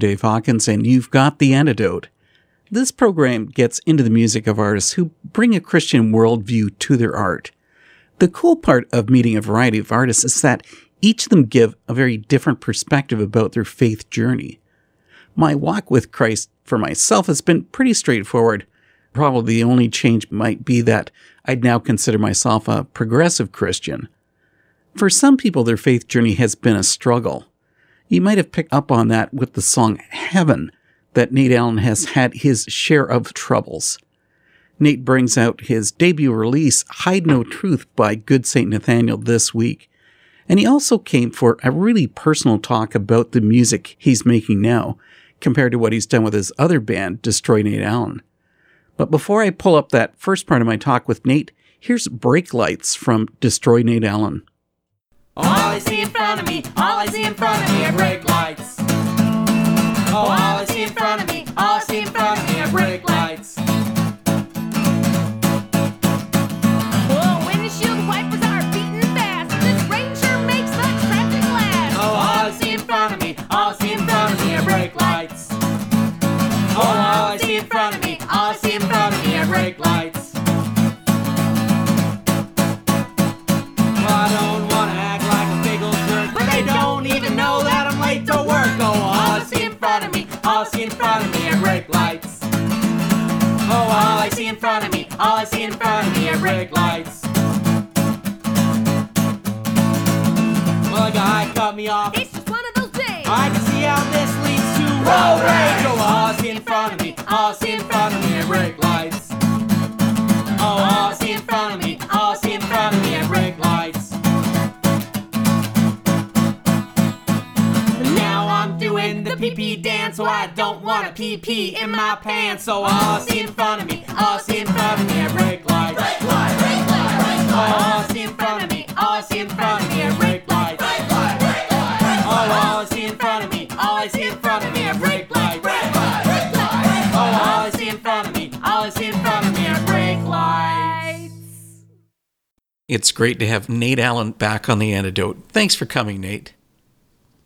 Dave Hawkins, and you've got The Antidote. This program gets into the music of artists who bring a Christian worldview to their art. The cool part of meeting a variety of artists is that each of them give a very different perspective about their faith journey. My walk with Christ for myself has been pretty straightforward. Probably the only change might be that I'd now consider myself a progressive Christian. For some people, their faith journey has been a struggle. You might have picked up on that with the song Heaven, that Nate Allen has had his share of troubles. Nate brings out his debut release, Hide No Truth by Good St. Nathanael, this week. And he also came for a really personal talk about the music he's making now, compared to what he's done with his other band, Destroy Nate Allen. But before I pull up that first part of my talk with Nate, here's Brake Lights from Destroy Nate Allen. All I see in front of me, all I see in front of me are brake lights. Oh, in front of me are brake lights. Well, a guy cut me off. It's just one of those days. I can see how this leads to road rage. Oh, all in front of me, all in front of me are brake dance, so I don't want a pee pee in my pants. So all I see in front of me, all see in front of me are brake lights. Brake light, brake light, brake light. All I see in front of me, all see in front of me are brake lights. Brake light, brake light. All I in front of me, all in front of me are brake lights. Brake light, brake light. All I in front of me, all in front of me are brake lights. It's great to have Nate Allen back on The Antidote. Thanks for coming, Nate.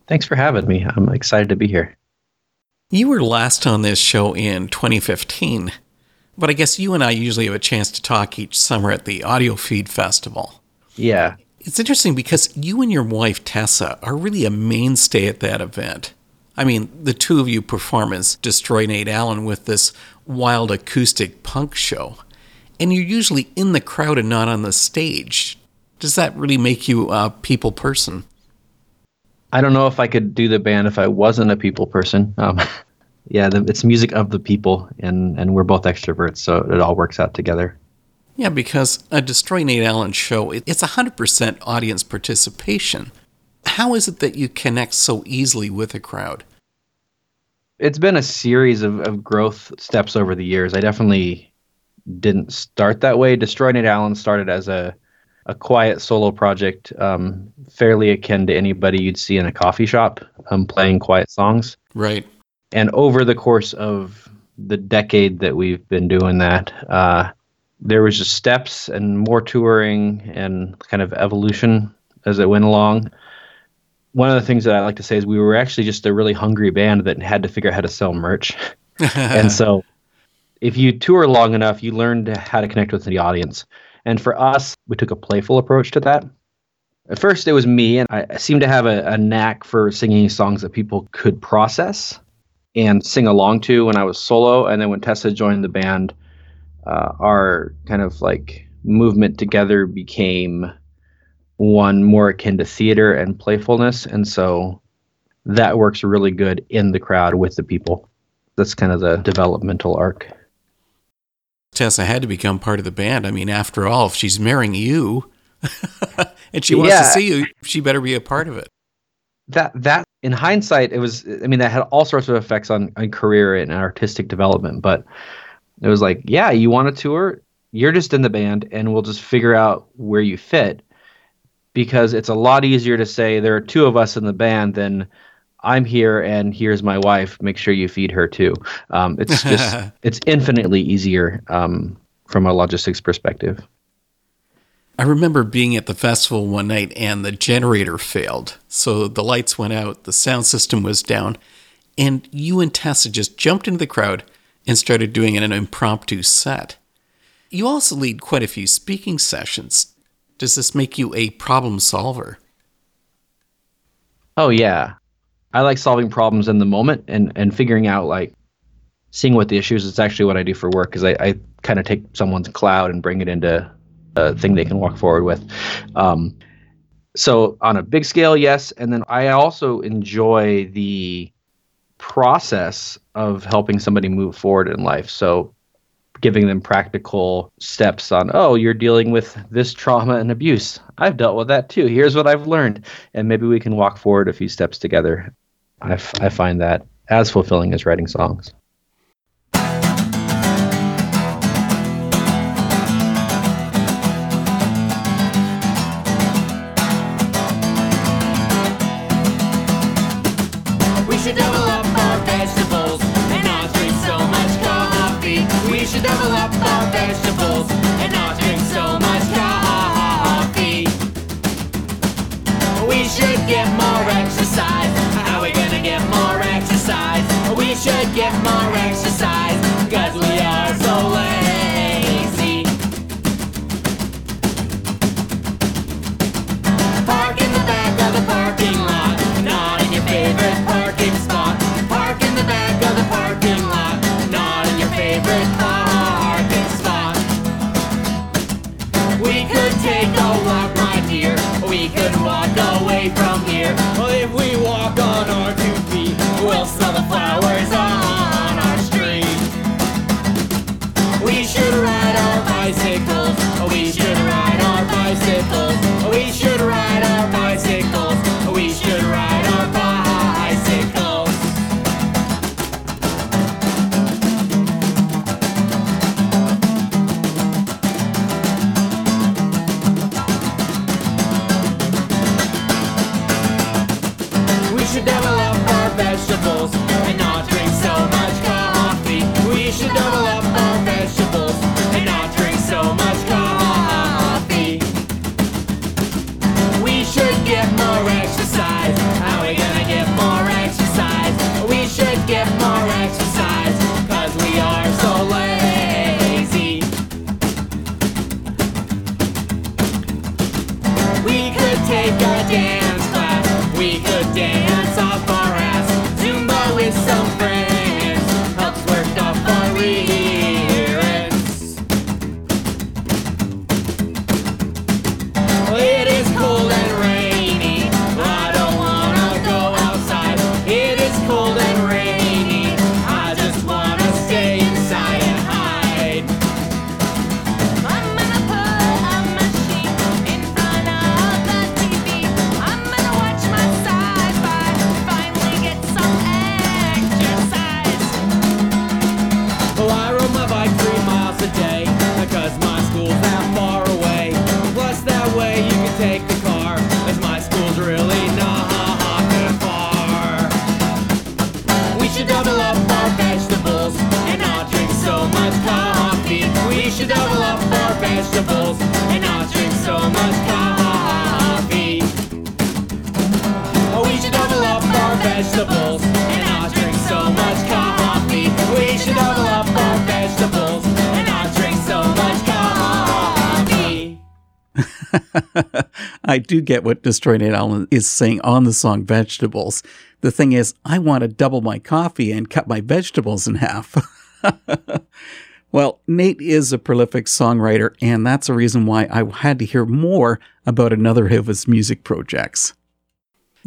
Thanks for having me. I'm excited to be here. You were last on this show in 2015, but I guess you and I usually have a chance to talk each summer at the Audio Feed Festival. Yeah. It's interesting because you and your wife Tessa are really a mainstay at that event. I mean, the two of you perform as Destroy Nate Allen with this wild acoustic punk show, and you're usually in the crowd and not on the stage. Does that really make you a people person? I don't know if I could do the band if I wasn't a people person. Um, yeah, the, it's music of the people, and, and we're both extroverts, so it all works out together. Yeah, because a Destroy Nate Allen show, it- it's 100% audience participation. How is it that you connect so easily with a crowd? It's been a series of, of growth steps over the years. I definitely didn't start that way. Destroy Nate Allen started as a, a quiet solo project, um, fairly akin to anybody you'd see in a coffee shop um, playing quiet songs. Right. and over the course of the decade that we've been doing that, uh, there was just steps and more touring and kind of evolution as it went along. One of the things that I like to say is we were actually just a really hungry band that had to figure out how to sell merch. and so if you tour long enough, you learn how to connect with the audience. And for us, we took a playful approach to that. At first, it was me, and I seemed to have a, a knack for singing songs that people could process and sing along to when I was solo. And then when Tessa joined the band, uh, our kind of like movement together became one more akin to theater and playfulness. And so that works really good in the crowd with the people. That's kind of the developmental arc. Tessa had to become part of the band. I mean, after all, if she's marrying you and she wants Yeah. to see you, she better be a part of it. that that in hindsight it was i mean that had all sorts of effects on, on career and artistic development but it was like yeah you want to tour you're just in the band and we'll just figure out where you fit because it's a lot easier to say there are two of us in the band than I'm here and here's my wife. Make sure you feed her too. Um, it's just it's infinitely easier um, from a logistics perspective. I remember being at the festival one night and the generator failed. So the lights went out, the sound system was down, and you and Tessa just jumped into the crowd and started doing an impromptu set. You also lead quite a few speaking sessions. Does this make you a problem solver? Oh yeah. I like solving problems in the moment and, and figuring out like seeing what the issues. It's actually what I do for work because I, I kind of take someone's cloud and bring it into a thing they can walk forward with. Um, so on a big scale, yes. And then I also enjoy the process of helping somebody move forward in life. So giving them practical steps on, oh, you're dealing with this trauma and abuse. I've dealt with that too. Here's what I've learned. And maybe we can walk forward a few steps together. I, f- I find that as fulfilling as writing songs. Take a dance class. We could dance off our ass. Zumba with some I do get what Destroy Nate Allen is saying on the song Vegetables. The thing is, I want to double my coffee and cut my vegetables in half. well, Nate is a prolific songwriter, and that's a reason why I had to hear more about another of his music projects.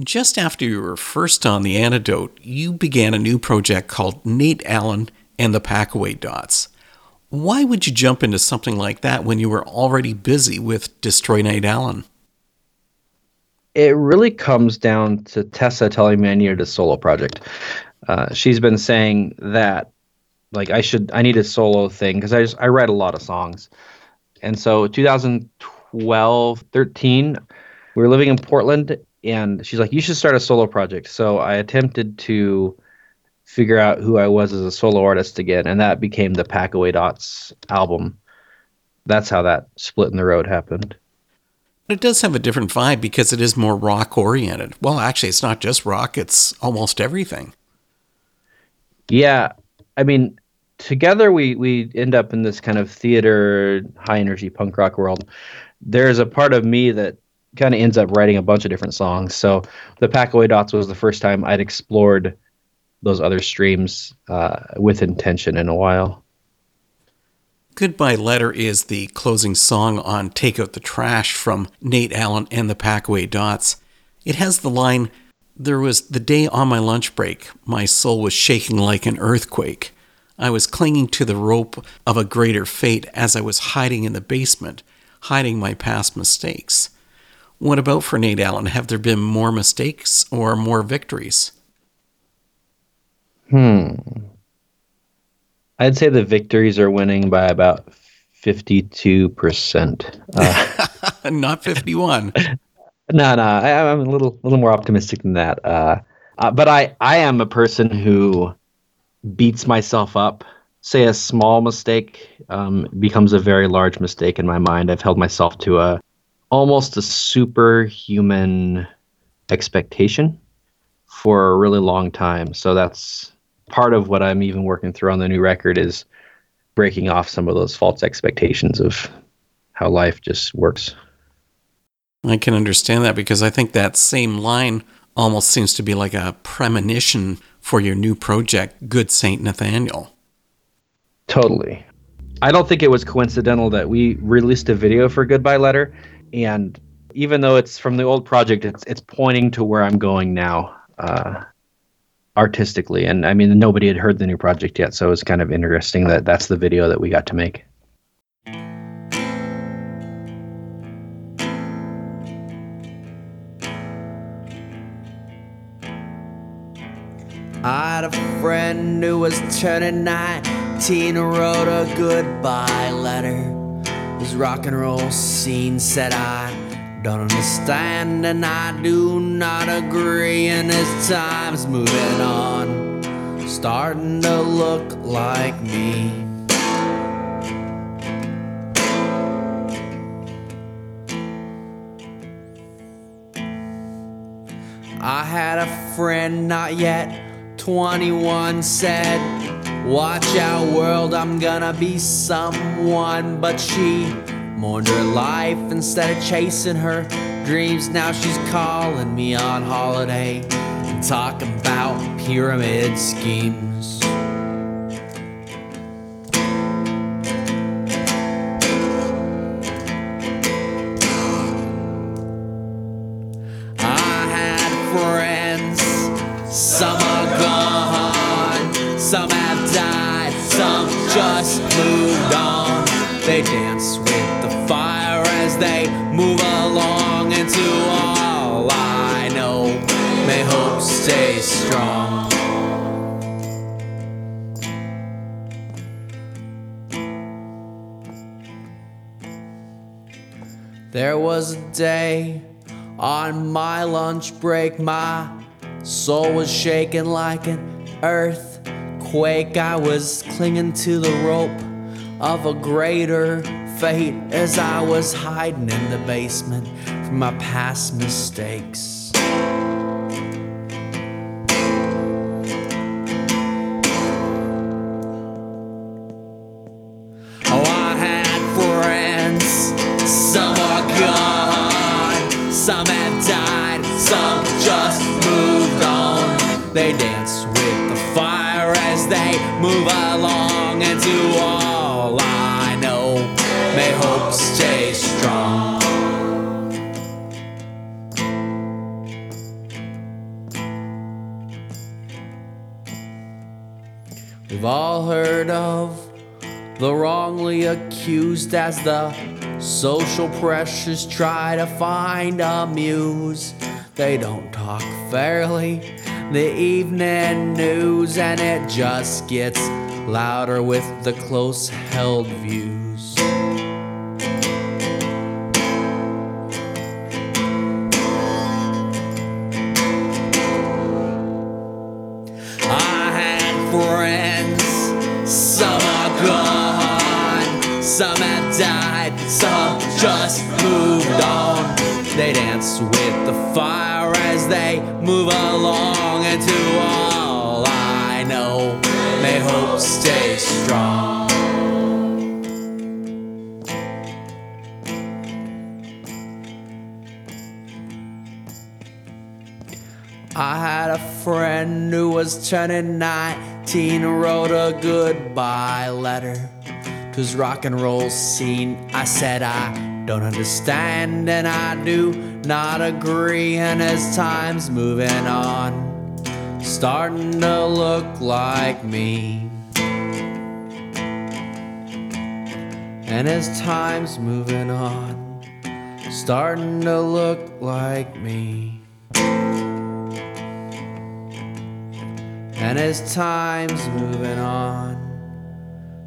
Just after you were first on The Antidote, you began a new project called Nate Allen and the Packaway Dots. Why would you jump into something like that when you were already busy with Destroy Nate Allen? It really comes down to Tessa telling me I needed a solo project. Uh, she's been saying that like I should I need a solo thing because I just I write a lot of songs, And so 2012, 13, we were living in Portland and she's like, you should start a solo project. So I attempted to figure out who I was as a solo artist again. And that became the Packaway Dots album. That's how that split in the road happened. It does have a different vibe because it is more rock oriented. Well, actually, it's not just rock, it's almost everything. Yeah. I mean, together we, we end up in this kind of theater, high energy punk rock world. There's a part of me that kind of ends up writing a bunch of different songs. So the Packaway Dots was the first time I'd explored those other streams uh, with intention in a while. Goodbye Letter is the closing song on Take Out the Trash from Nate Allen and the Packaway Dots. It has the line, There was the day on my lunch break, my soul was shaking like an earthquake. I was clinging to the rope of a greater fate as I was hiding in the basement, hiding my past mistakes. What about for Nate Allen? Have there been more mistakes or more victories? Hmm. I'd say the victories are winning by about 52%. Uh, Not 51. no, no, I, I'm a little, little more optimistic than that. Uh, uh, but I, I am a person who beats myself up. Say a small mistake um, becomes a very large mistake in my mind. I've held myself to a almost a superhuman expectation for a really long time. So that's part of what I'm even working through on the new record is breaking off some of those false expectations of how life just works. I can understand that because I think that same line almost seems to be like a premonition for your new project, Good Saint Nathanael. Totally. I don't think it was coincidental that we released a video for Goodbye Letter, and even though it's from the old project, it's it's pointing to where I'm going now, uh, artistically. And I mean, nobody had heard the new project yet, so it's kind of interesting that that's the video that we got to make. I had a friend who was turning 19 who wrote a goodbye letter. His rock and roll scene said I don't understand and I do not agree, and as time's moving on, starting to look like me. I had a friend not yet 21 said, Watch out, world, I'm gonna be someone. But she mourned her life instead of chasing her dreams. Now she's calling me on holiday and talking about pyramid schemes. There was a day on my lunch break, my soul was shaking like an earthquake. I was clinging to the rope of a greater fate as I was hiding in the basement from my past mistakes. Accused as the social pressures try to find a muse. They don't talk fairly, the evening news, and it just gets louder with the close held views. Fire as they move along, and to all I know, may hope stay strong. I had a friend who was turning 19, wrote a goodbye letter to his rock and roll scene. I said, I don't understand, and I do not agree. And as time's moving on, starting to look like me. And as time's moving on, starting to look like me. And as time's moving on,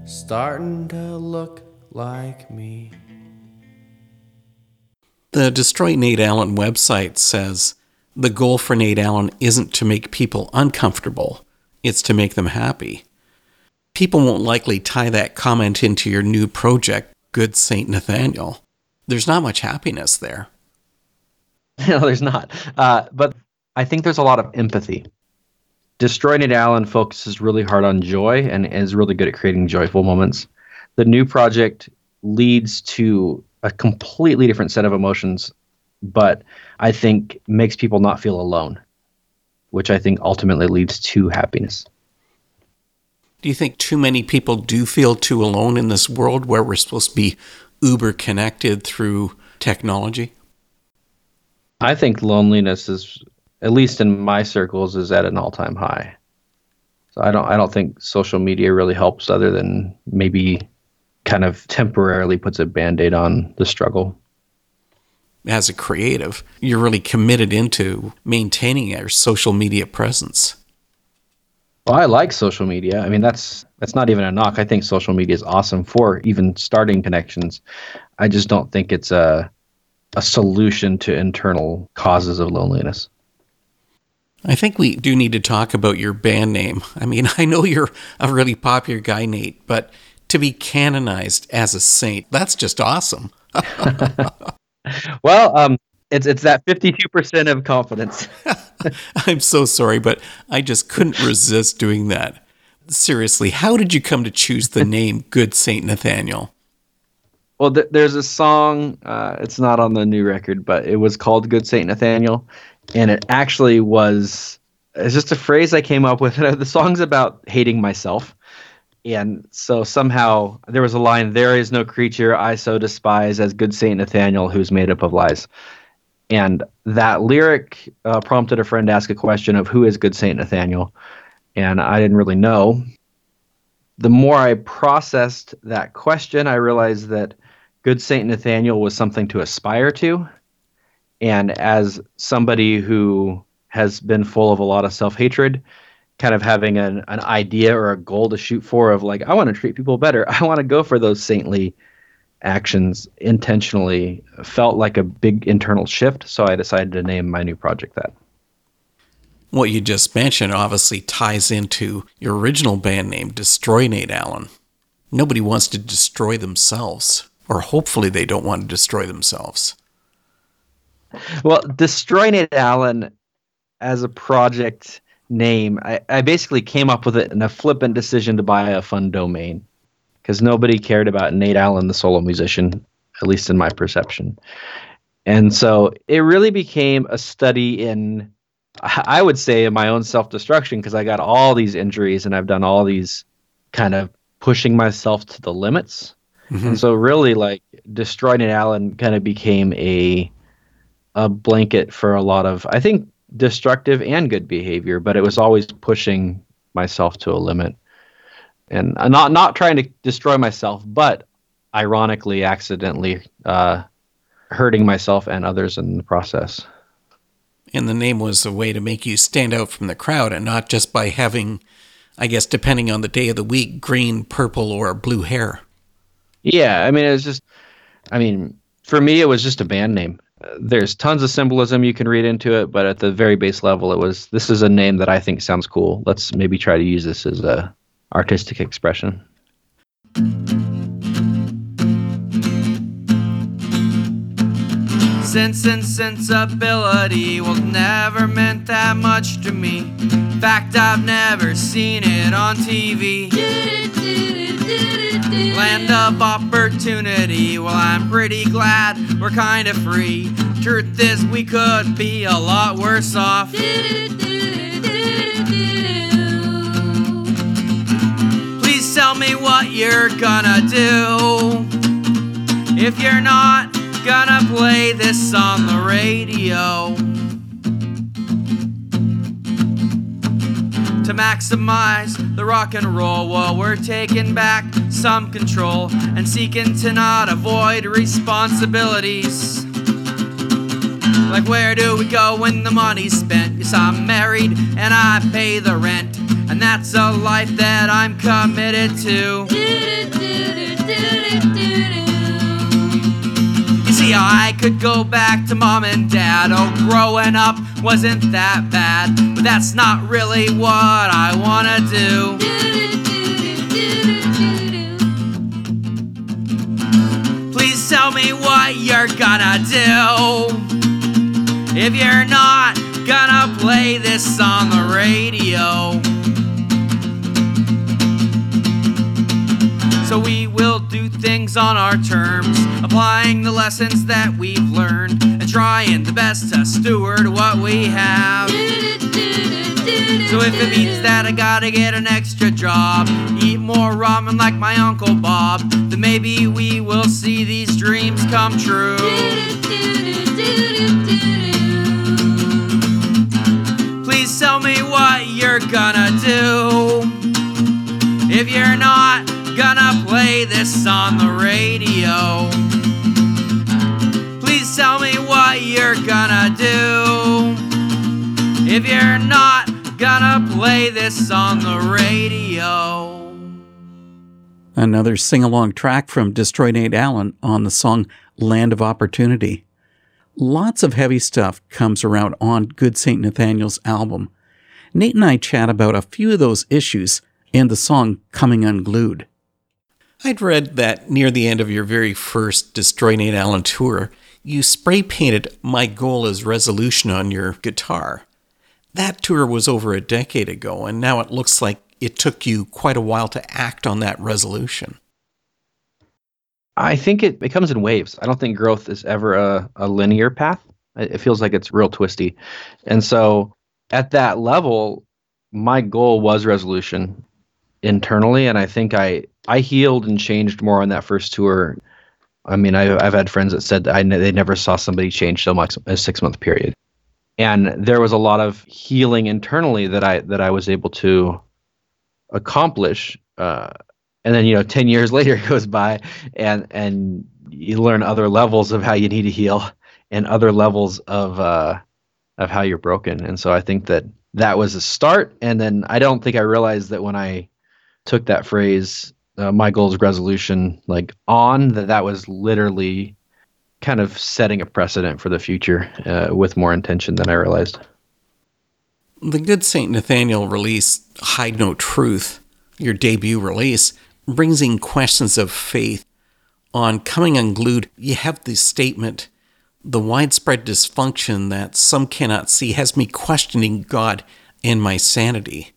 starting to look like me. The Destroy Nate Allen website says the goal for Nate Allen isn't to make people uncomfortable, it's to make them happy. People won't likely tie that comment into your new project, Good Saint Nathanael. There's not much happiness there. no, there's not. Uh, but I think there's a lot of empathy. Destroy Nate Allen focuses really hard on joy and is really good at creating joyful moments. The new project leads to a completely different set of emotions, but I think makes people not feel alone, which I think ultimately leads to happiness. Do you think too many people do feel too alone in this world where we're supposed to be uber connected through technology? I think loneliness is, at least in my circles, is at an all-time high. So I don't, I don't think social media really helps, other than maybe kind of temporarily puts a band-aid on the struggle. As a creative, you're really committed into maintaining your social media presence. Well, I like social media. I mean, that's that's not even a knock. I think social media is awesome for even starting connections. I just don't think it's a a solution to internal causes of loneliness. I think we do need to talk about your band name. I mean, I know you're a really popular guy, Nate, but to be canonized as a saint, that's just awesome. Well, um, it's it's that fifty-two percent of confidence. I'm so sorry, but I just couldn't resist doing that. Seriously, how did you come to choose the name Good Saint Nathanael? Well, th- there's a song. Uh, it's not on the new record, but it was called "Good Saint Nathanael," and it actually was. It's just a phrase I came up with. the song's about hating myself, and so somehow there was a line: "There is no creature I so despise as good Saint Nathanael, who's made up of lies." And that lyric uh, prompted a friend to ask a question of who is good Saint Nathanael, and I didn't really know. The more I processed that question, I realized that good Saint Nathanael was something to aspire to. And as somebody who has been full of a lot of self hatred, kind of having an, an idea or a goal to shoot for of like, I want to treat people better. I want to go for those saintly actions intentionally felt like a big internal shift. So I decided to name my new project that. What you just mentioned obviously ties into your original band name, Destroy Nate Allen. Nobody wants to destroy themselves, or hopefully they don't want to destroy themselves. Well, Destroy Nate Allen as a project name, I, I basically came up with it in a flippant decision to buy a fun domain because nobody cared about Nate Allen, the solo musician, at least in my perception. And so it really became a study in, I would say, in my own self destruction because I got all these injuries and I've done all these kind of pushing myself to the limits. Mm-hmm. And so really like Destroy Nate Allen kind of became a a blanket for a lot of I think destructive and good behavior, but it was always pushing myself to a limit. And I'm not not trying to destroy myself, but ironically accidentally uh, hurting myself and others in the process. And the name was a way to make you stand out from the crowd and not just by having, I guess, depending on the day of the week, green, purple, or blue hair. Yeah, I mean it was just I mean, for me it was just a band name. There's tons of symbolism you can read into it, but at the very base level, it was this is a name that I think sounds cool. Let's maybe try to use this as a artistic expression. Sense and sensibility will never meant that much to me. In fact, I've never seen it on TV. Land of opportunity, well, I'm pretty glad we're kind of free. Truth is, we could be a lot worse off. Please tell me what you're gonna do. If you're not gonna play this on the radio. To maximize the rock and roll, while we're taking back some control and seeking to not avoid responsibilities. Like, where do we go when the money's spent? Yes, I'm married and I pay the rent, and that's a life that I'm committed to. You see, I could go back to mom and dad. Oh, growing up wasn't that bad, but that's not really what I wanna do. Please tell me what you're gonna do. If you're not gonna play this on the radio. So we will do things on our terms, applying the lessons that we've learned, trying the best to steward what we have. So if it means that I gotta get an extra job, eat more ramen like my Uncle Bob, then maybe we will see these dreams come true. Please tell me what you're gonna do. If you're not gonna play this on the radio, please tell me what you're gonna do. If you're not gonna play this on the radio. Another sing along track from Destroy Nate Allen on the song Land of Opportunity. Lots of heavy stuff comes around on Good St. Nathanael's album. Nate and I chat about a few of those issues in the song Coming Unglued. I'd read that near the end of your very first Destroy Nate Allen tour, you spray painted My Goal is Resolution on your guitar. That tour was over a decade ago, and now it looks like it took you quite a while to act on that resolution. I think it, it comes in waves. I don't think growth is ever a, a linear path. It feels like it's real twisty. And so at that level, my goal was resolution internally. And I think I, I healed and changed more on that first tour. I mean, I, I've had friends that said that I, they never saw somebody change so much a six month period. And there was a lot of healing internally that I, that I was able to accomplish. Uh, and then, you know, 10 years later it goes by and, and you learn other levels of how you need to heal and other levels of, uh, of how you're broken. And so I think that that was a start. And then I don't think I realized that when I took that phrase, uh, my goals resolution, like on, that that was literally kind of setting a precedent for the future uh, with more intention than I realized. The Good St. Nathanael release, Hide No Truth, your debut release, brings in questions of faith. On Coming Unglued, you have the statement The widespread dysfunction that some cannot see has me questioning God and my sanity.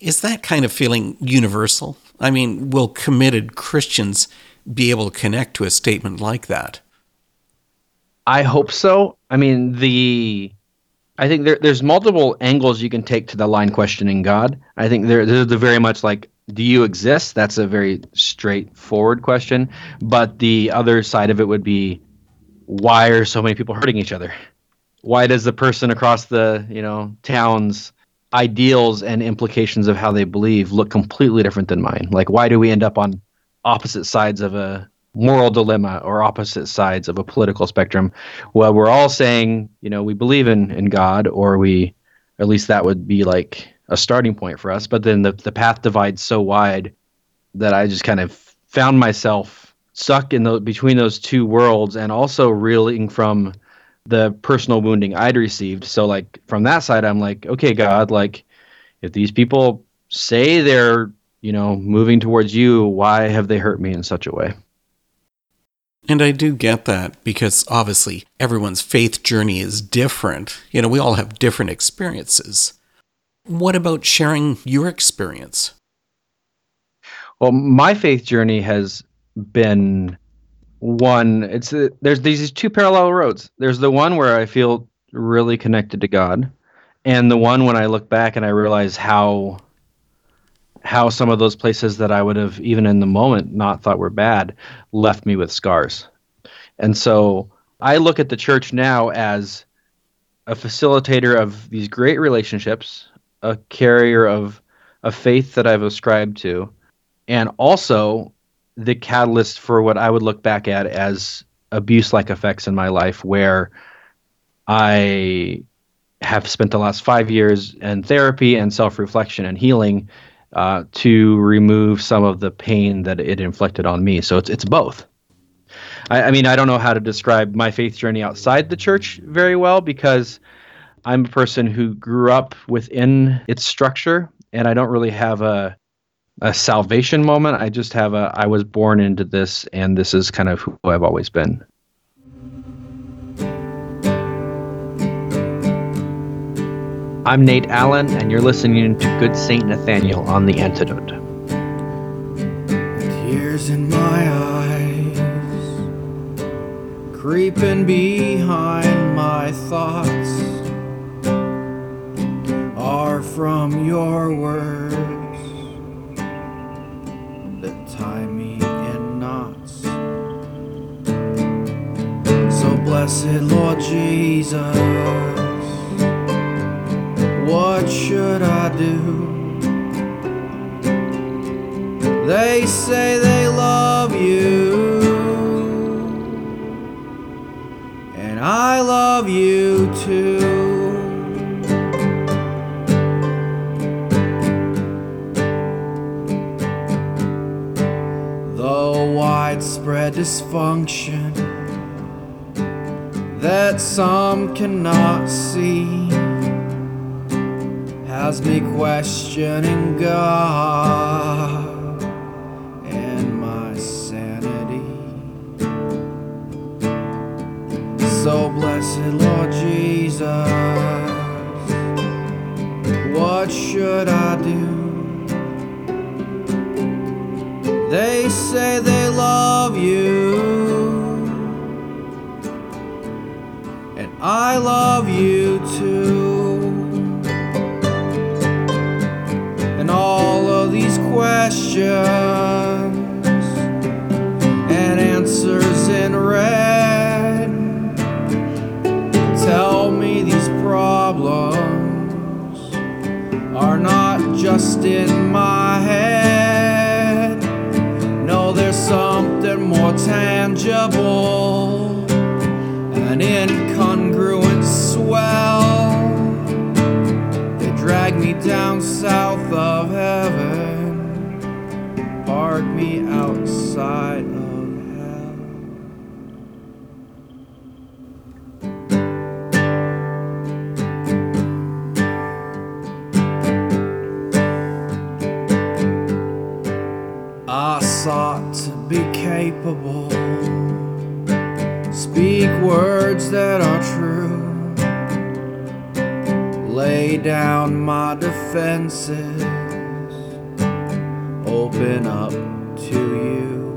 Is that kind of feeling universal? I mean, will committed Christians be able to connect to a statement like that? I hope so. I mean, the I think there, there's multiple angles you can take to the line questioning God. I think there, there's the very much like, do you exist? That's a very straightforward question. But the other side of it would be, why are so many people hurting each other? Why does the person across the you know town's ideals and implications of how they believe look completely different than mine? Like, why do we end up on opposite sides of a moral dilemma or opposite sides of a political spectrum? Well, we're all saying, you know, we believe in, in God, or we, at least that would be like a starting point for us. But then the, the path divides so wide that I just kind of found myself stuck in the between those two worlds and also reeling from the personal wounding I'd received. So like from that side I'm like, okay, God, like if these people say they're, you know, moving towards you, why have they hurt me in such a way? And I do get that because obviously everyone's faith journey is different. You know, we all have different experiences. What about sharing your experience? Well, my faith journey has been one. It's uh, there's these two parallel roads. There's the one where I feel really connected to God, and the one when I look back and I realize how how some of those places that I would have even in the moment not thought were bad left me with scars. And so I look at the church now as a facilitator of these great relationships, a carrier of a faith that I've ascribed to, and also the catalyst for what I would look back at as abuse like effects in my life where I have spent the last five years in therapy and self reflection and healing uh, to remove some of the pain that it inflicted on me. So it's it's both. I, I mean, I don't know how to describe my faith journey outside the church very well because I'm a person who grew up within its structure, and I don't really have a a salvation moment. I just have a I was born into this, and this is kind of who I've always been. I'm Nate Allen, and you're listening to Good Saint Nathanael on The Antidote. Tears in my eyes, creeping behind my thoughts, are from your words blessed Lord Jesus, what should I do? They say they love you, and I love you too. Widespread dysfunction that some cannot see has me questioning God and my sanity. So, blessed Lord Jesus, what should I do? They say they love you, I love you too. And all of these questions and answers in red tell me these problems are not just in my head. No, there's something more tangible, an incongruent down south of heaven, park me outside of hell. I sought to be capable, speak words that are true, lay down my defenses, open up to you.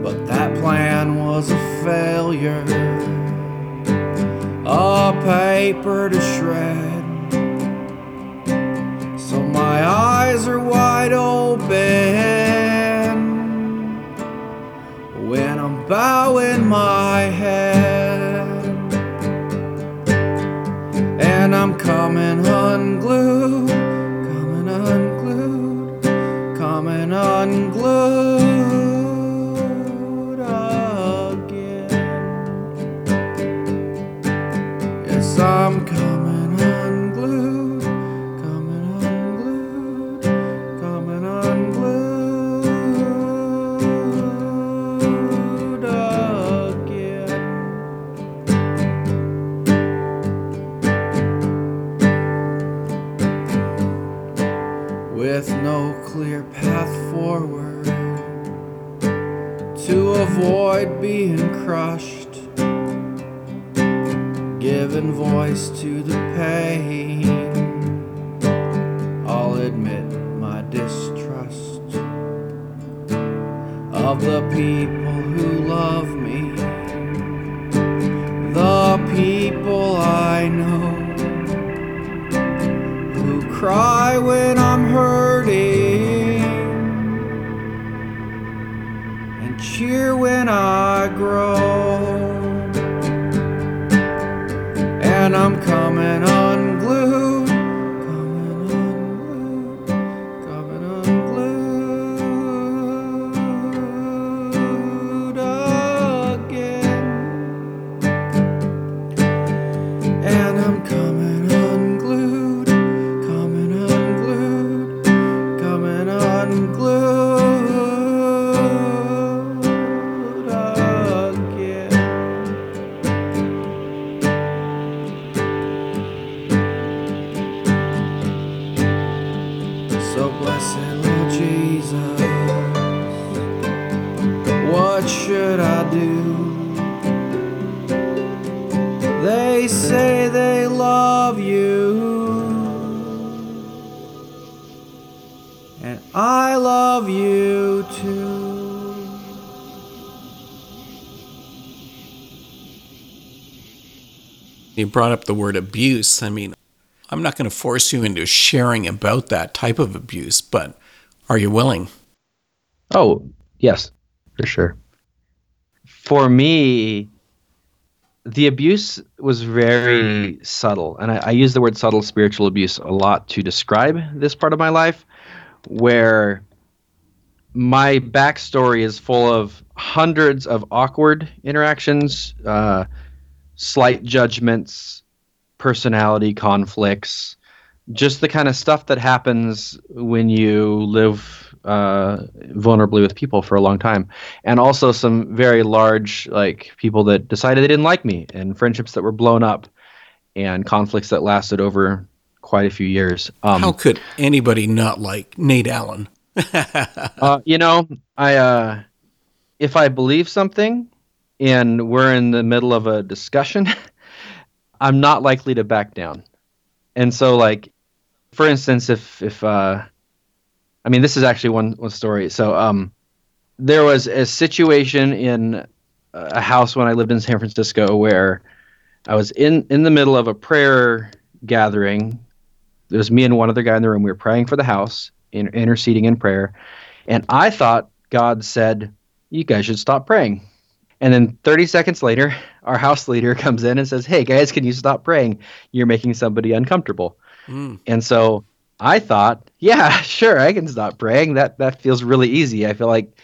But that plan was a failure, a paper to shred. So my eyes are wide open when I'm bowing my head coming unglued, crushed, giving voice to the pain. I'll admit my distrust of the people who love me, the people I know who cry when I'm hurting and cheer when I grow. Brought up the word abuse. I mean, I'm not going to force you into sharing about that type of abuse, but are you willing? Oh, yes, for sure. For me, the abuse was very subtle. And I, I use the word subtle spiritual abuse a lot to describe this part of my life, where my backstory is full of hundreds of awkward interactions, uh, slight judgments, personality conflicts, just the kind of stuff that happens when you live uh, vulnerably with people for a long time, and also some very large like people that decided they didn't like me, and friendships that were blown up, and conflicts that lasted over quite a few years. Um, How could anybody not like Nate Allen? uh, you know, I uh, if I believe something, and we're in the middle of a discussion, I'm not likely to back down. And so, like, for instance, if if uh, I mean, this is actually one one story. So, um, there was a situation in a house when I lived in San Francisco where I was in in the middle of a prayer gathering. There was me and one other guy in the room. We were praying for the house, in, interceding in prayer, and I thought God said, "You guys should stop praying." And then 30 seconds later, our house leader comes in and says, Hey guys, can you stop praying? You're making somebody uncomfortable. Mm. And so I thought, yeah, sure, I can stop praying. That that feels really easy. I feel like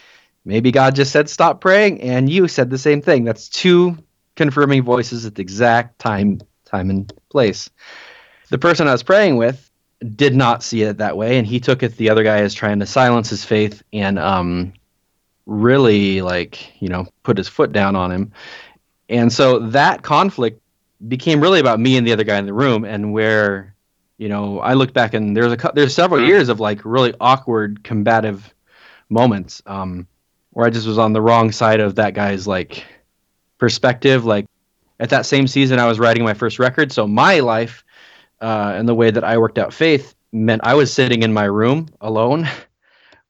maybe God just said stop praying and you said the same thing. That's two confirming voices at the exact time time and place. The person I was praying with did not see it that way and he took it the other guy is trying to silence his faith and um really like you know put his foot down on him. And so that conflict became really about me and the other guy in the room and where you know i look back and there's a there's several years of like really awkward combative moments um where i just was on the wrong side of that guy's like perspective. Like at that same season i was writing my first record. So my life uh, and the way that i worked out faith meant i was sitting in my room alone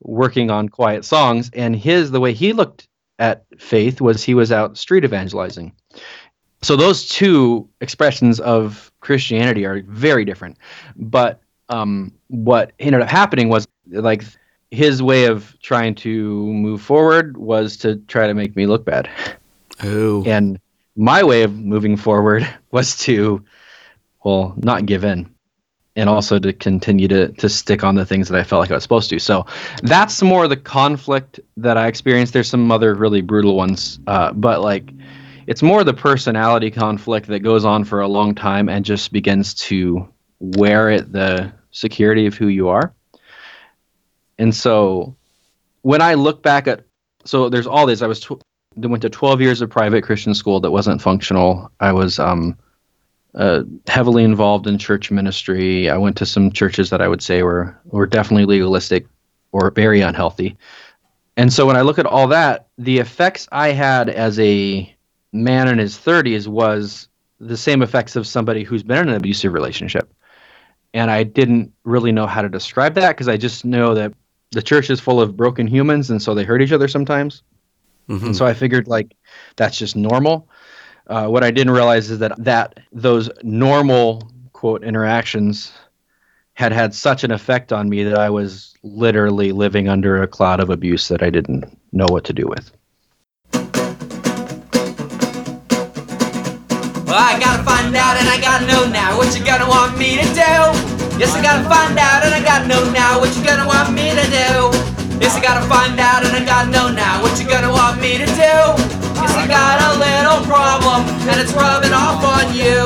working on quiet songs and his the way he looked at faith was he was out street evangelizing. So those two expressions of christianity are very different. But um, what ended up happening was like his way of trying to move forward was to try to make me look bad. Oh, and my way of moving forward was to well not give in and also to continue to to stick on the things that I felt like I was supposed to. So that's more the conflict that I experienced. There's some other really brutal ones, uh, but like it's more the personality conflict that goes on for a long time and just begins to wear at the security of who you are. And so when I look back at so there's all this. I was tw- went to 12 years of private Christian school that wasn't functional. I was um uh, heavily involved in church ministry. I went to some churches that I would say were were definitely legalistic or very unhealthy. And so when I look at all that, the effects I had as a man in his 30s was the same effects of somebody who's been in an abusive relationship. And I didn't really know how to describe that because I just know that the church is full of broken humans and so they hurt each other sometimes. And so I figured like that's just normal. Uh, what I didn't realize is that that those normal quote interactions had had such an effect on me that I was literally living under a cloud of abuse that I didn't know what to do with. Well, I gotta find out and I gotta know now what you gonna want me to do. Yes, I gotta find out and I gotta know now what you gonna want me to do. Yes, I gotta find out and I gotta know now what you gonna want me to do. Yes, I got a little problem and it's rubbing off on you.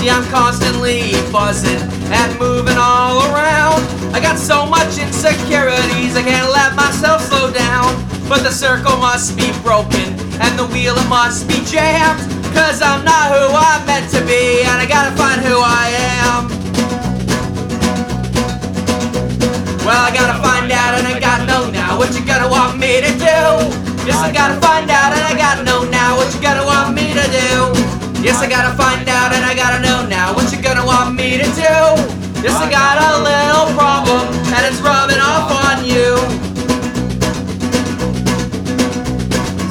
See, I'm constantly buzzing and moving all around. I got so much insecurities, I can't let myself slow down. But the circle must be broken and the wheel it must be jammed. Cause I'm not who I'm meant to be, and I gotta find who I am. Well, I gotta find out and I got no what you gonna want me to do. Yes, I gotta find out and I gotta know now what you gonna want me to do. Yes, I gotta find out and I gotta know now what you gonna want me to do. Yes, I got a little problem and it's rubbing off on you.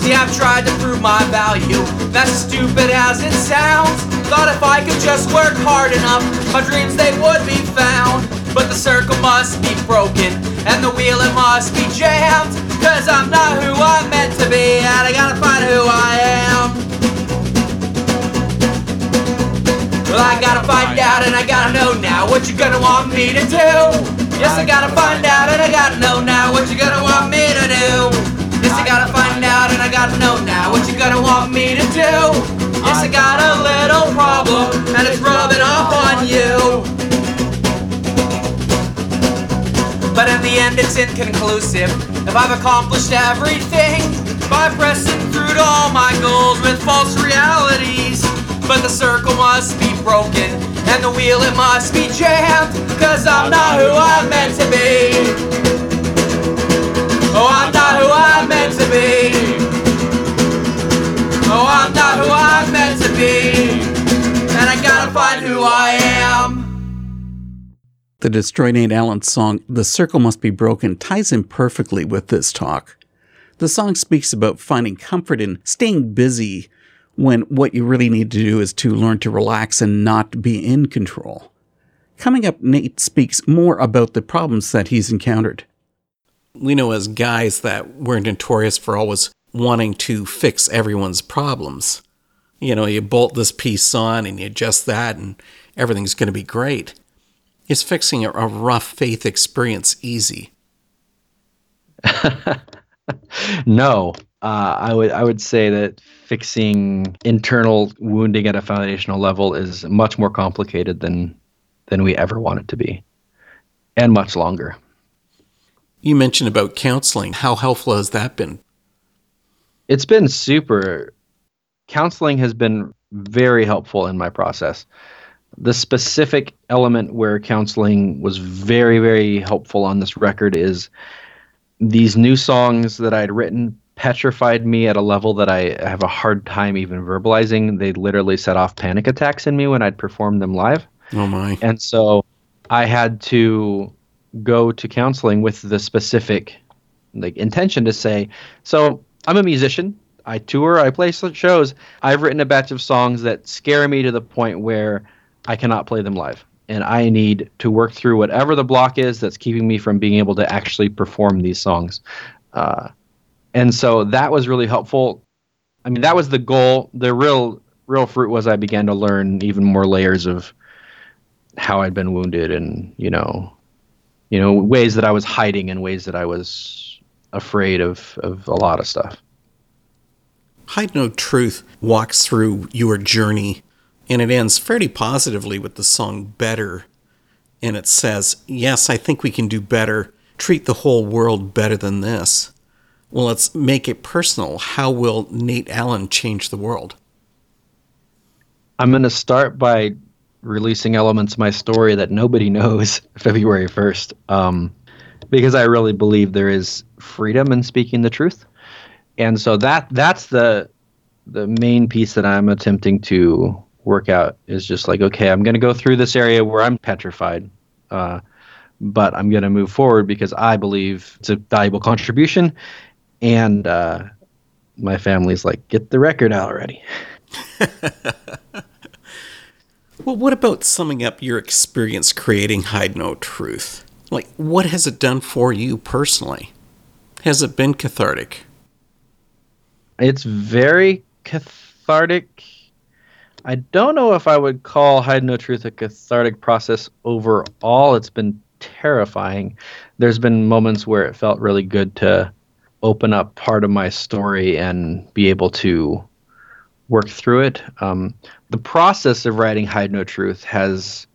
See, I've tried to prove my value. That's stupid as it sounds. Thought if I could just work hard enough, my dreams they would be found. But the circle must be broken and the wheel it must be jammed. Cause I'm not who I'm meant to be, and I gotta find who I am. Well, I gotta find out and I gotta know now what you gonna want me to do. Yes, I gotta find out and I gotta know now what you gonna want me to do. Yes, I gotta find out and I gotta know now what you gonna want me to do. Yes, I got a little problem and it's rubbing off on you. But in the end, it's inconclusive. If I've accomplished everything by pressing through to all my goals with false realities. But the circle must be broken and the wheel it must be jammed. Cause I'm not who I'm meant to be. Oh, I'm not who I'm meant to be. Oh, I'm not who I'm meant to be. And I gotta find who I am. The Destroy Nate Allen song, The Circle Must Be Broken, ties in perfectly with this talk. The song speaks about finding comfort in staying busy when what you really need to do is to learn to relax and not be in control. Coming up, Nate speaks more about the problems that he's encountered. We know as guys that we're notorious for always wanting to fix everyone's problems. You know, you bolt this piece on and you adjust that and everything's going to be great. Is fixing a, rough faith experience easy? no, uh, I would I would say that fixing internal wounding at a foundational level is much more complicated than than we ever want it to be, and much longer. You mentioned about counseling. How helpful has that been? It's been super. Counseling has been very helpful in my process. The specific element where counseling was very, very helpful on this record is these new songs that I'd written petrified me at a level that I have a hard time even verbalizing. They literally set off panic attacks in me when I'd perform them live. Oh my. And so I had to go to counseling with the specific like intention to say, so I'm a musician. I tour, I play shows. I've written a batch of songs that scare me to the point where I cannot play them live. And I need to work through whatever the block is that's keeping me from being able to actually perform these songs. Uh, and so that was really helpful. I mean, that was the goal. The real, real fruit was I began to learn even more layers of how I'd been wounded and, you know, you know, ways that I was hiding and ways that I was afraid of, of a lot of stuff. Hide No Truth walks through your journey and it ends fairly positively with the song Better. And it says, Yes, I think we can do better. Treat the whole world better than this. Well, let's make it personal. How will Nate Allen change the world? I'm going to start by releasing elements of my story that nobody knows February 1st, um, because I really believe there is freedom in speaking the truth, and so that that's the the main piece that I'm attempting to work out is just like, okay, I'm going to go through this area where I'm petrified, uh, but I'm going to move forward because I believe it's a valuable contribution, and uh, my family's like, get the record out already. Well, what about summing up your experience creating Hide No Truth? Like, what has it done for you personally? Has it been cathartic? It's very cathartic. I don't know if I would call Hide No Truth a cathartic process overall. It's been terrifying. There's been moments where it felt really good to open up part of my story and be able to work through it. Um, the process of writing Hide No Truth has,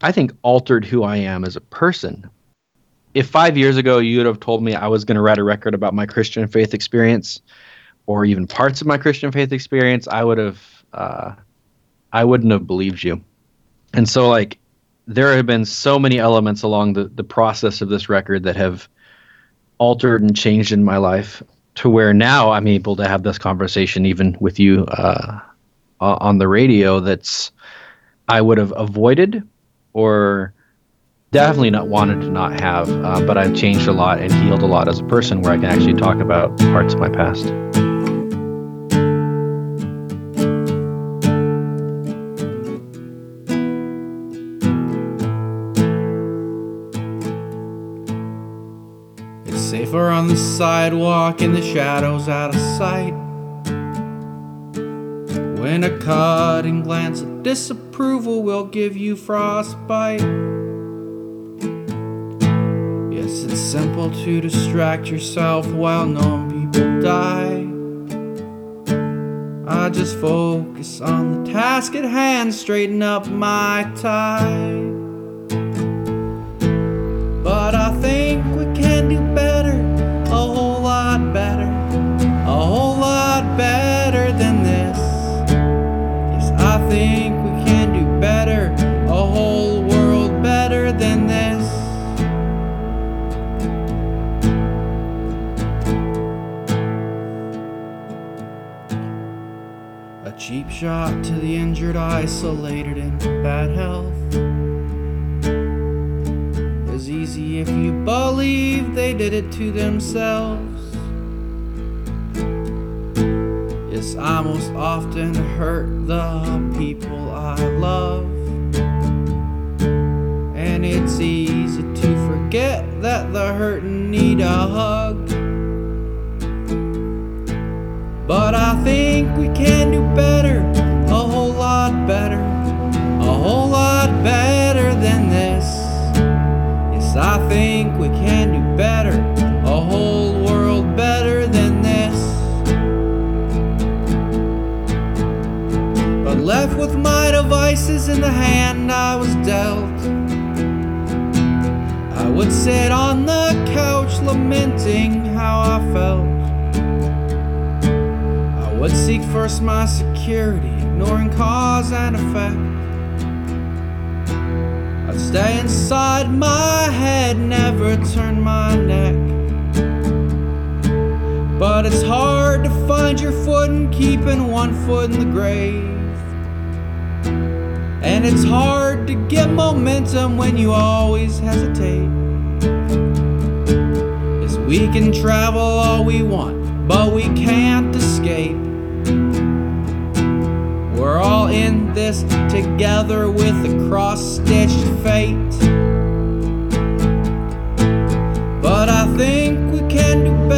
I think, altered who I am as a person. If five years ago you would have told me I was going to write a record about my Christian faith experience, or even parts of my Christian faith experience, I would have, uh, I wouldn't have believed you. And so, like, there have been so many elements along the, the process of this record that have altered and changed in my life to where now I'm able to have this conversation even with you uh, on the radio that's I would have avoided or definitely not wanted to not have, uh, but I've changed a lot and healed a lot as a person where I can actually talk about parts of my past. Sidewalk in the shadows out of sight. When a cutting glance of disapproval will give you frostbite. Yes, it's simple to distract yourself while knowing people die. I just focus on the task at hand, straighten up my tie. Shot to the injured, isolated in bad health is easy if you believe they did it to themselves. Yes, I most often hurt the people I love. And it's easy to forget that the hurt need a hug. But I think we can do better, better, a whole lot better than this. Yes, I think we can do better, a whole world better than this. But left with my devices in the hand I was dealt, I would sit on the couch lamenting how I felt. I would seek first my security, ignoring cause and effect. I'd stay inside my head, never turn my neck. But it's hard to find your footing, keeping one foot in the grave. And it's hard to get momentum when you always hesitate. Yes, we can travel all we want, but we can't escape. We're all in this together with a cross stitched fate. But I think we can do better,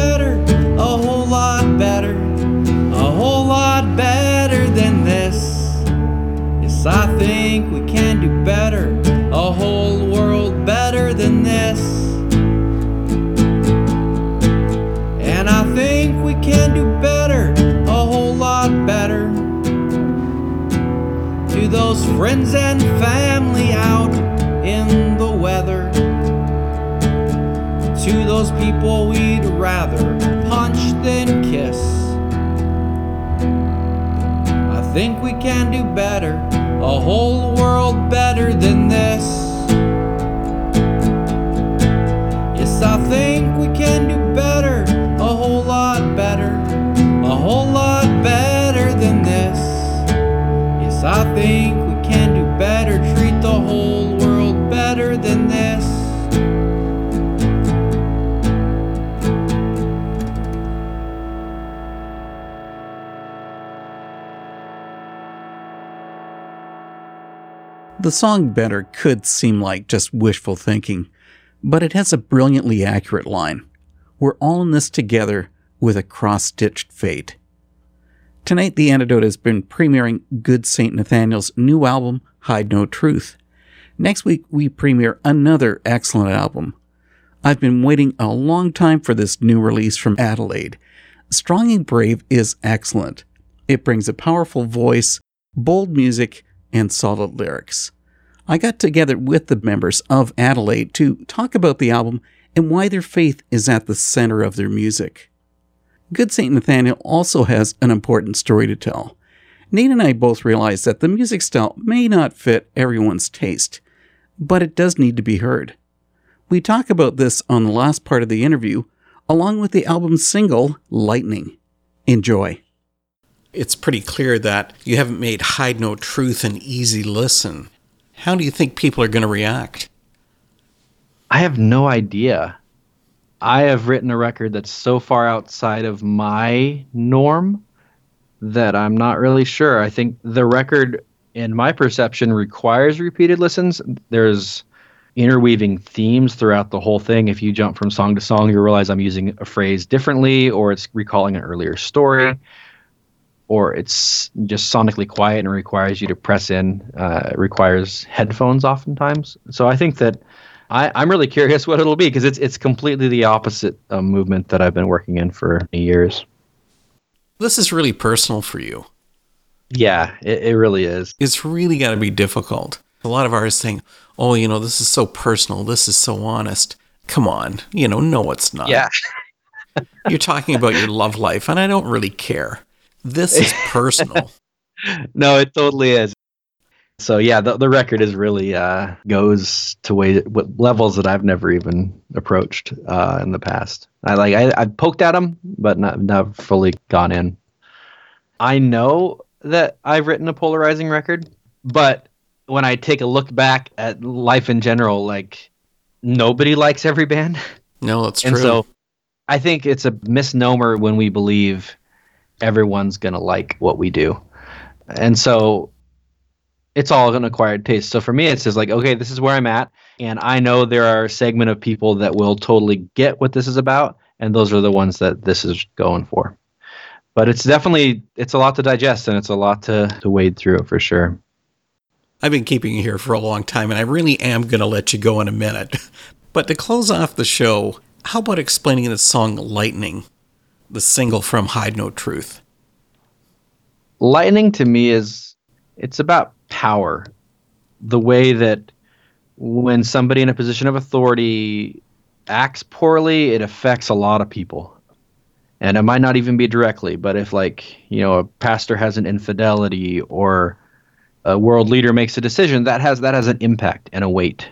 friends and family out in the weather. To those people we'd rather punch than kiss. I think we can do better, a whole world better than this. Yes, I think we can do better, a whole lot better, a whole lot better than this. Yes, I think The song Better could seem like just wishful thinking, but it has a brilliantly accurate line. We're all in this together with a cross stitched fate. Tonight, The Antidote has been premiering Good St. Nathanael's new album, Hide No Truth. Next week, we premiere another excellent album. I've been waiting a long time for this new release from Adelaide. Strong and Brave is excellent. It brings a powerful voice, bold music, and solid lyrics. I got together with the members of Adelaide to talk about the album and why their faith is at the center of their music. Good St. Nathanael also has an important story to tell. Nate and I both realize that the music style may not fit everyone's taste, but it does need to be heard. We talk about this on the last part of the interview, along with the album's single, Lightning. Enjoy. It's pretty clear that you haven't made Hide No Truth an easy listen. How do you think people are going to react? I have no idea. I have written a record that's so far outside of my norm that I'm not really sure. I think the record, in my perception, requires repeated listens. There's interweaving themes throughout the whole thing. If you jump from song to song, you realize I'm using a phrase differently, or it's recalling an earlier story, or it's just sonically quiet and requires you to press in. Uh, requires headphones oftentimes. So I think that I, I'm really curious what it'll be because it's it's completely the opposite um, movement that I've been working in for years. This is really personal for you. Yeah, it, it really is. It's really got to be difficult. A lot of artists saying, oh, you know, this is so personal. This is so honest. Come on. You know, no, it's not. Yeah. You're talking about your love life, and I don't really care. This is personal. no, it totally is. So yeah, the, the record is really uh, goes to way what levels that I've never even approached uh, in the past. I like I, I poked at them, but not not fully gone in. I know that I've written a polarizing record, but when I take a look back at life in general, like nobody likes every band. No, that's and true. so I think it's a misnomer when we believe everyone's gonna like what we do, and so it's all an acquired taste. So for me, it's just like, okay, this is where I'm at, and I know there are a segment of people that will totally get what this is about, and those are the ones that this is going for. But it's definitely it's a lot to digest, and it's a lot to to wade through for sure. I've been keeping you here for a long time, and I really am going to let you go in a minute. But to close off the show, how about explaining the song Lightning, the single from Hide No Truth? lightning to me is it's about power the way that when somebody in a position of authority acts poorly it affects a lot of people and it might not even be directly but if like you know a pastor has an infidelity or a world leader makes a decision that has that has an impact and a weight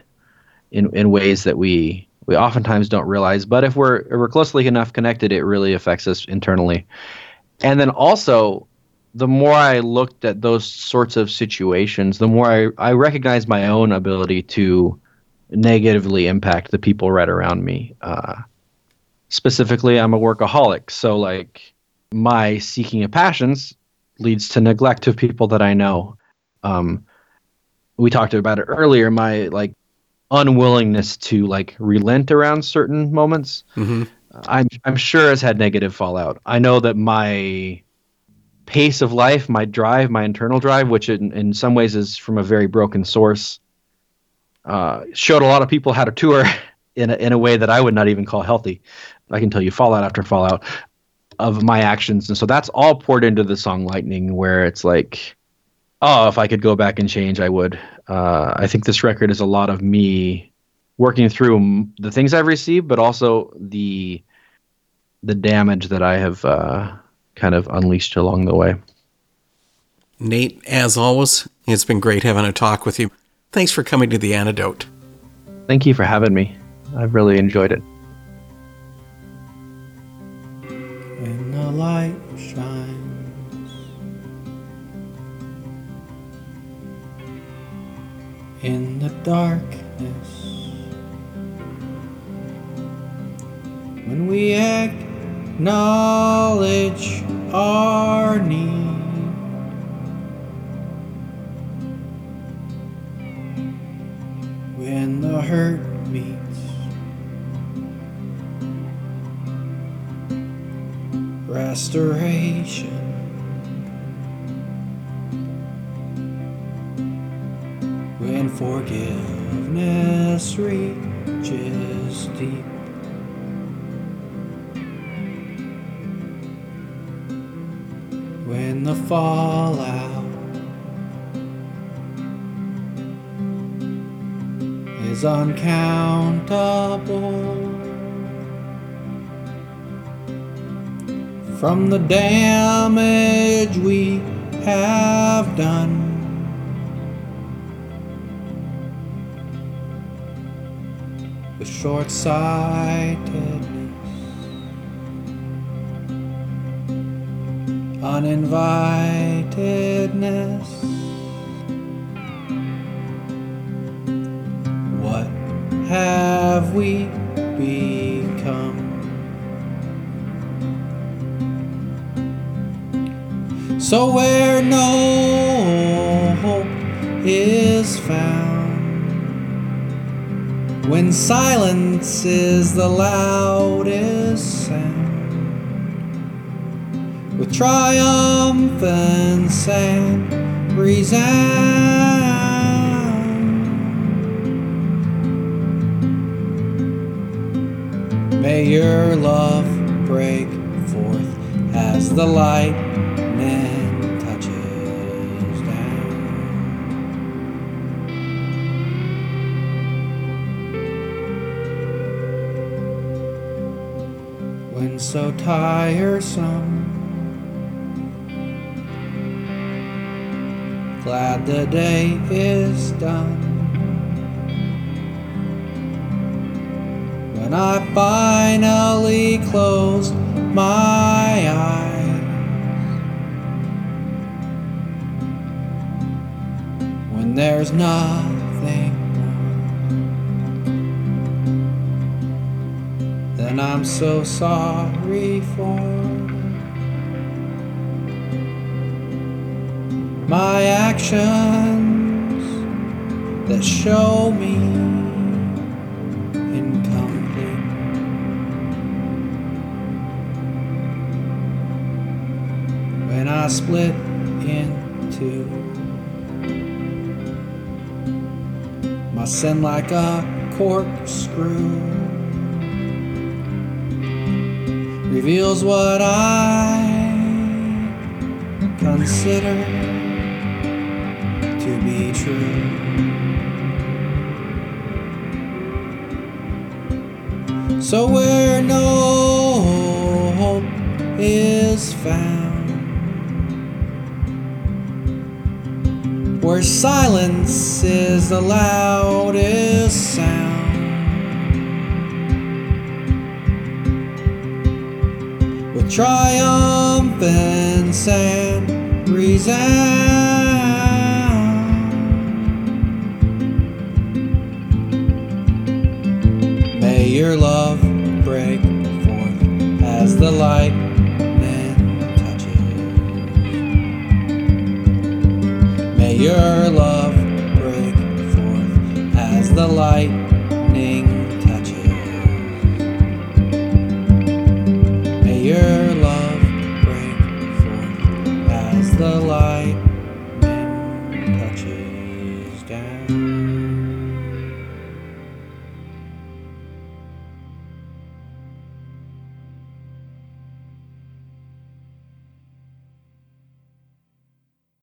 in in ways that we we oftentimes don't realize but if we're if we're closely enough connected it really affects us internally and then also the more I looked at those sorts of situations, the more I, I recognized my own ability to negatively impact the people right around me. Uh, specifically, I'm a workaholic. So, like, my seeking of passions leads to neglect of people that I know. Um, we talked about it earlier. My, like, unwillingness to, like, relent around certain moments. Mm-hmm. I'm, I'm sure has had negative fallout. I know that my pace of life, my drive, my internal drive, which in, in some ways is from a very broken source, uh, showed a lot of people how to tour in a, in a way that I would not even call healthy. I can tell you fallout after fallout of my actions. And so that's all poured into the song Lightning, where it's like, oh, if I could go back and change, I would. Uh, I think this record is a lot of me working through m- the things I've received, but also the the damage that I have uh, kind of unleashed along the way. Nate, as always, it's been great having a talk with you. Thanks for coming to the antidote. Thank you for having me. I've really enjoyed it. In the darkness, when we acknowledge our need. When the hurt meets restoration. When forgiveness reaches deep. When the fallout is uncountable. from the damage we have done. Short sightedness, uninvitedness. What have we become? So where no hope is found, when silence is the loudest sound, with triumphance and resound. May your love break forth as the lightning so tiresome, glad the day is done. When I finally close my eyes. When there's nothing then I'm so sorry for my actions that show me incomplete. when I split in two. My sin like a corkscrew reveals what I consider to be true. So where no hope is found, where silence is the loudest with triumphance and resound. May your love break forth as the. May your love break forth as the lightning